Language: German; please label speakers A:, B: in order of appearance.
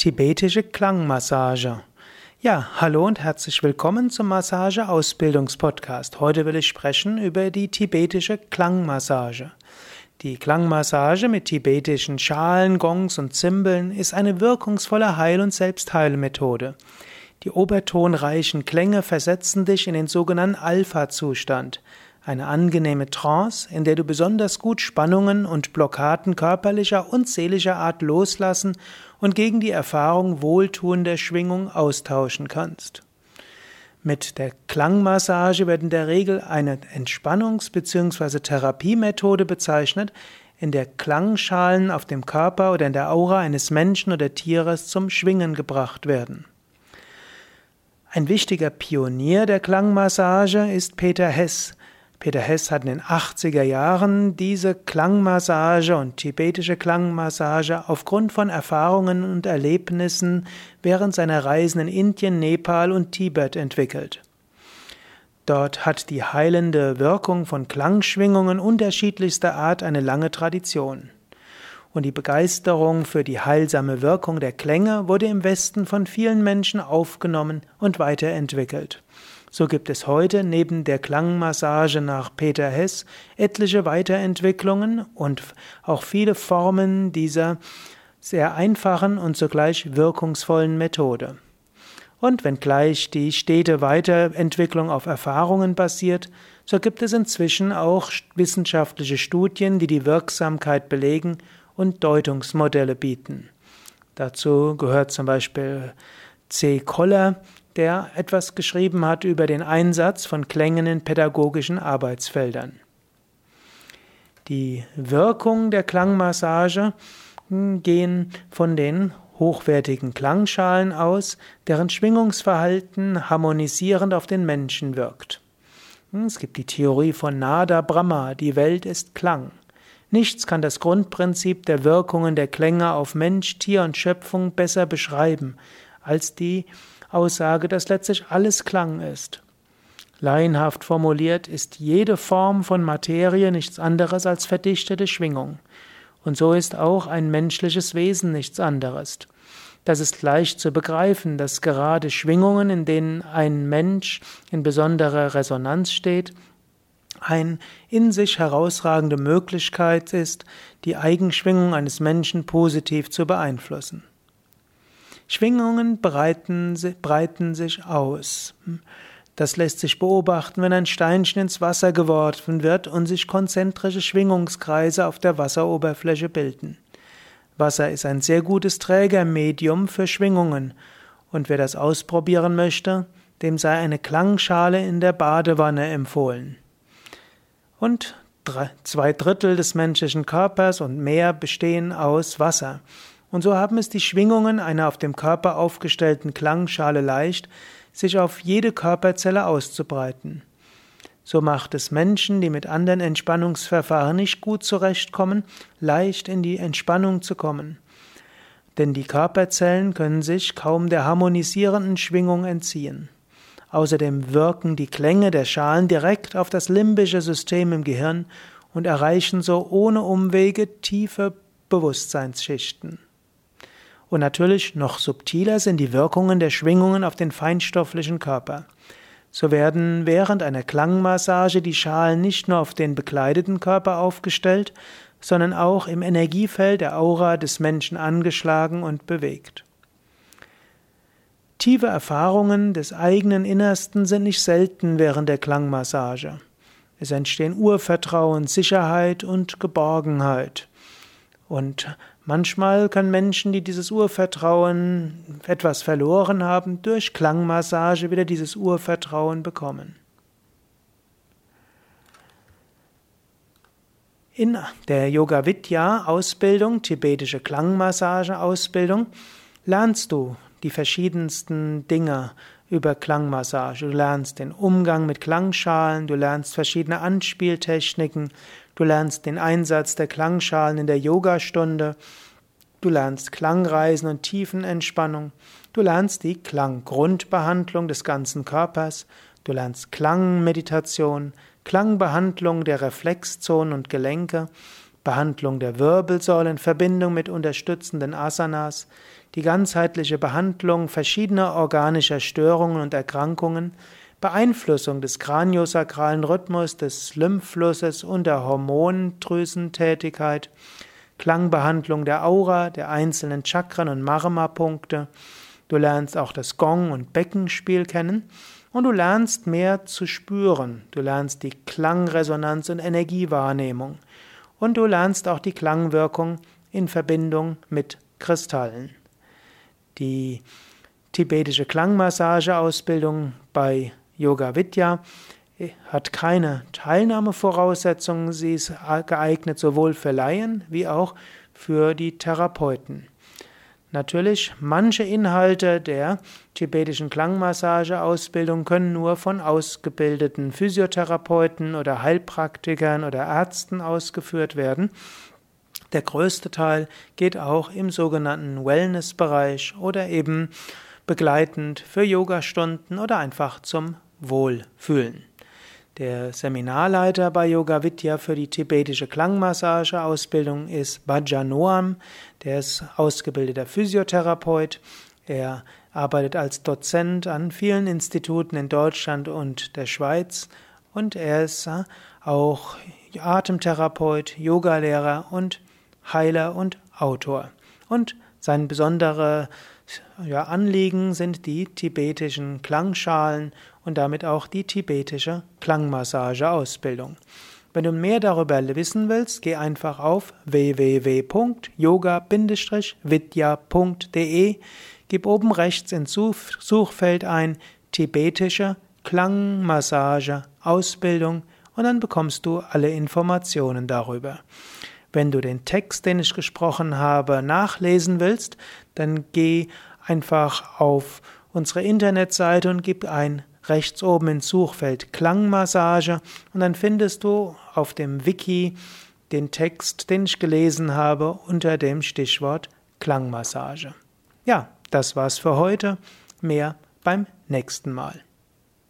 A: Tibetische Klangmassage. Ja, hallo und herzlich willkommen zum Massage-Ausbildungspodcast. Heute will ich sprechen über die tibetische Klangmassage. Die Klangmassage mit tibetischen Schalen, Gongs und Zimbeln ist eine wirkungsvolle Heil- und Selbstheilmethode. Die obertonreichen Klänge versetzen dich in den sogenannten Alpha-Zustand eine angenehme Trance, in der du besonders gut Spannungen und Blockaden körperlicher und seelischer Art loslassen und gegen die Erfahrung wohltuender Schwingung austauschen kannst. Mit der Klangmassage wird in der Regel eine Entspannungs- bzw. Therapiemethode bezeichnet, in der Klangschalen auf dem Körper oder in der Aura eines Menschen oder Tieres zum Schwingen gebracht werden. Ein wichtiger Pionier der Klangmassage ist Peter Hess, Peter Hess hat in den 80er Jahren diese Klangmassage und tibetische Klangmassage aufgrund von Erfahrungen und Erlebnissen während seiner Reisen in Indien, Nepal und Tibet entwickelt. Dort hat die heilende Wirkung von Klangschwingungen unterschiedlichster Art eine lange Tradition. Und die Begeisterung für die heilsame Wirkung der Klänge wurde im Westen von vielen Menschen aufgenommen und weiterentwickelt. So gibt es heute neben der Klangmassage nach Peter Hess etliche Weiterentwicklungen und auch viele Formen dieser sehr einfachen und zugleich wirkungsvollen Methode. Und wenngleich die stete Weiterentwicklung auf Erfahrungen basiert, so gibt es inzwischen auch wissenschaftliche Studien, die die Wirksamkeit belegen und Deutungsmodelle bieten. Dazu gehört zum Beispiel C. Koller, der etwas geschrieben hat über den Einsatz von Klängen in pädagogischen Arbeitsfeldern. Die Wirkung der Klangmassage hm, gehen von den hochwertigen Klangschalen aus, deren Schwingungsverhalten harmonisierend auf den Menschen wirkt. Hm, es gibt die Theorie von Nada Brahma, die Welt ist Klang. Nichts kann das Grundprinzip der Wirkungen der Klänge auf Mensch, Tier und Schöpfung besser beschreiben als die Aussage, dass letztlich alles Klang ist. Laienhaft formuliert ist jede Form von Materie nichts anderes als verdichtete Schwingung. Und so ist auch ein menschliches Wesen nichts anderes. Das ist leicht zu begreifen, dass gerade Schwingungen, in denen ein Mensch in besonderer Resonanz steht, eine in sich herausragende Möglichkeit ist, die Eigenschwingung eines Menschen positiv zu beeinflussen. Schwingungen breiten, breiten sich aus. Das lässt sich beobachten, wenn ein Steinchen ins Wasser geworfen wird und sich konzentrische Schwingungskreise auf der Wasseroberfläche bilden. Wasser ist ein sehr gutes Trägermedium für Schwingungen, und wer das ausprobieren möchte, dem sei eine Klangschale in der Badewanne empfohlen. Und zwei Drittel des menschlichen Körpers und mehr bestehen aus Wasser. Und so haben es die Schwingungen einer auf dem Körper aufgestellten Klangschale leicht, sich auf jede Körperzelle auszubreiten. So macht es Menschen, die mit anderen Entspannungsverfahren nicht gut zurechtkommen, leicht in die Entspannung zu kommen. Denn die Körperzellen können sich kaum der harmonisierenden Schwingung entziehen. Außerdem wirken die Klänge der Schalen direkt auf das limbische System im Gehirn und erreichen so ohne Umwege tiefe Bewusstseinsschichten. Und natürlich noch subtiler sind die Wirkungen der Schwingungen auf den feinstofflichen Körper. So werden während einer Klangmassage die Schalen nicht nur auf den bekleideten Körper aufgestellt, sondern auch im Energiefeld der Aura des Menschen angeschlagen und bewegt. Tiefe Erfahrungen des eigenen Innersten sind nicht selten während der Klangmassage. Es entstehen Urvertrauen, Sicherheit und Geborgenheit. Und manchmal können Menschen, die dieses Urvertrauen etwas verloren haben, durch Klangmassage wieder dieses Urvertrauen bekommen. In der Yoga Vidya Ausbildung, tibetische Klangmassage Ausbildung, lernst du die verschiedensten Dinge über Klangmassage. Du lernst den Umgang mit Klangschalen, du lernst verschiedene Anspieltechniken, du lernst den Einsatz der Klangschalen in der Yogastunde, du lernst Klangreisen und Tiefenentspannung, du lernst die Klanggrundbehandlung des ganzen Körpers, du lernst Klangmeditation, Klangbehandlung der Reflexzonen und Gelenke, Behandlung der Wirbelsäule in Verbindung mit unterstützenden Asanas, die ganzheitliche Behandlung verschiedener organischer Störungen und Erkrankungen, Beeinflussung des kraniosakralen Rhythmus, des Lymphflusses und der Hormondrüsentätigkeit, Klangbehandlung der Aura, der einzelnen Chakren und Marma-Punkte. Du lernst auch das Gong- und Beckenspiel kennen und du lernst mehr zu spüren. Du lernst die Klangresonanz und Energiewahrnehmung. Und du lernst auch die Klangwirkung in Verbindung mit Kristallen. Die tibetische Klangmassageausbildung bei Yoga Vidya hat keine Teilnahmevoraussetzungen. Sie ist geeignet sowohl für Laien wie auch für die Therapeuten. Natürlich, manche Inhalte der tibetischen Klangmassageausbildung können nur von ausgebildeten Physiotherapeuten oder Heilpraktikern oder Ärzten ausgeführt werden. Der größte Teil geht auch im sogenannten Wellness-Bereich oder eben begleitend für Yogastunden oder einfach zum Wohlfühlen. Der Seminarleiter bei Yoga Vidya für die tibetische Klangmassage-Ausbildung ist Bhajanoam. Der ist ausgebildeter Physiotherapeut. Er arbeitet als Dozent an vielen Instituten in Deutschland und der Schweiz. Und er ist auch Atemtherapeut, Yogalehrer und Heiler und Autor. Und sein besonderes ja, Anliegen sind die tibetischen Klangschalen und damit auch die tibetische Klangmassageausbildung. Wenn du mehr darüber wissen willst, geh einfach auf www.yoga-vidya.de, gib oben rechts ins Suchfeld ein tibetische Klangmassage Ausbildung und dann bekommst du alle Informationen darüber. Wenn du den Text, den ich gesprochen habe, nachlesen willst, dann geh einfach auf unsere Internetseite und gib ein rechts oben ins Suchfeld Klangmassage und dann findest du auf dem Wiki den Text, den ich gelesen habe, unter dem Stichwort Klangmassage. Ja, das war's für heute. Mehr beim nächsten Mal.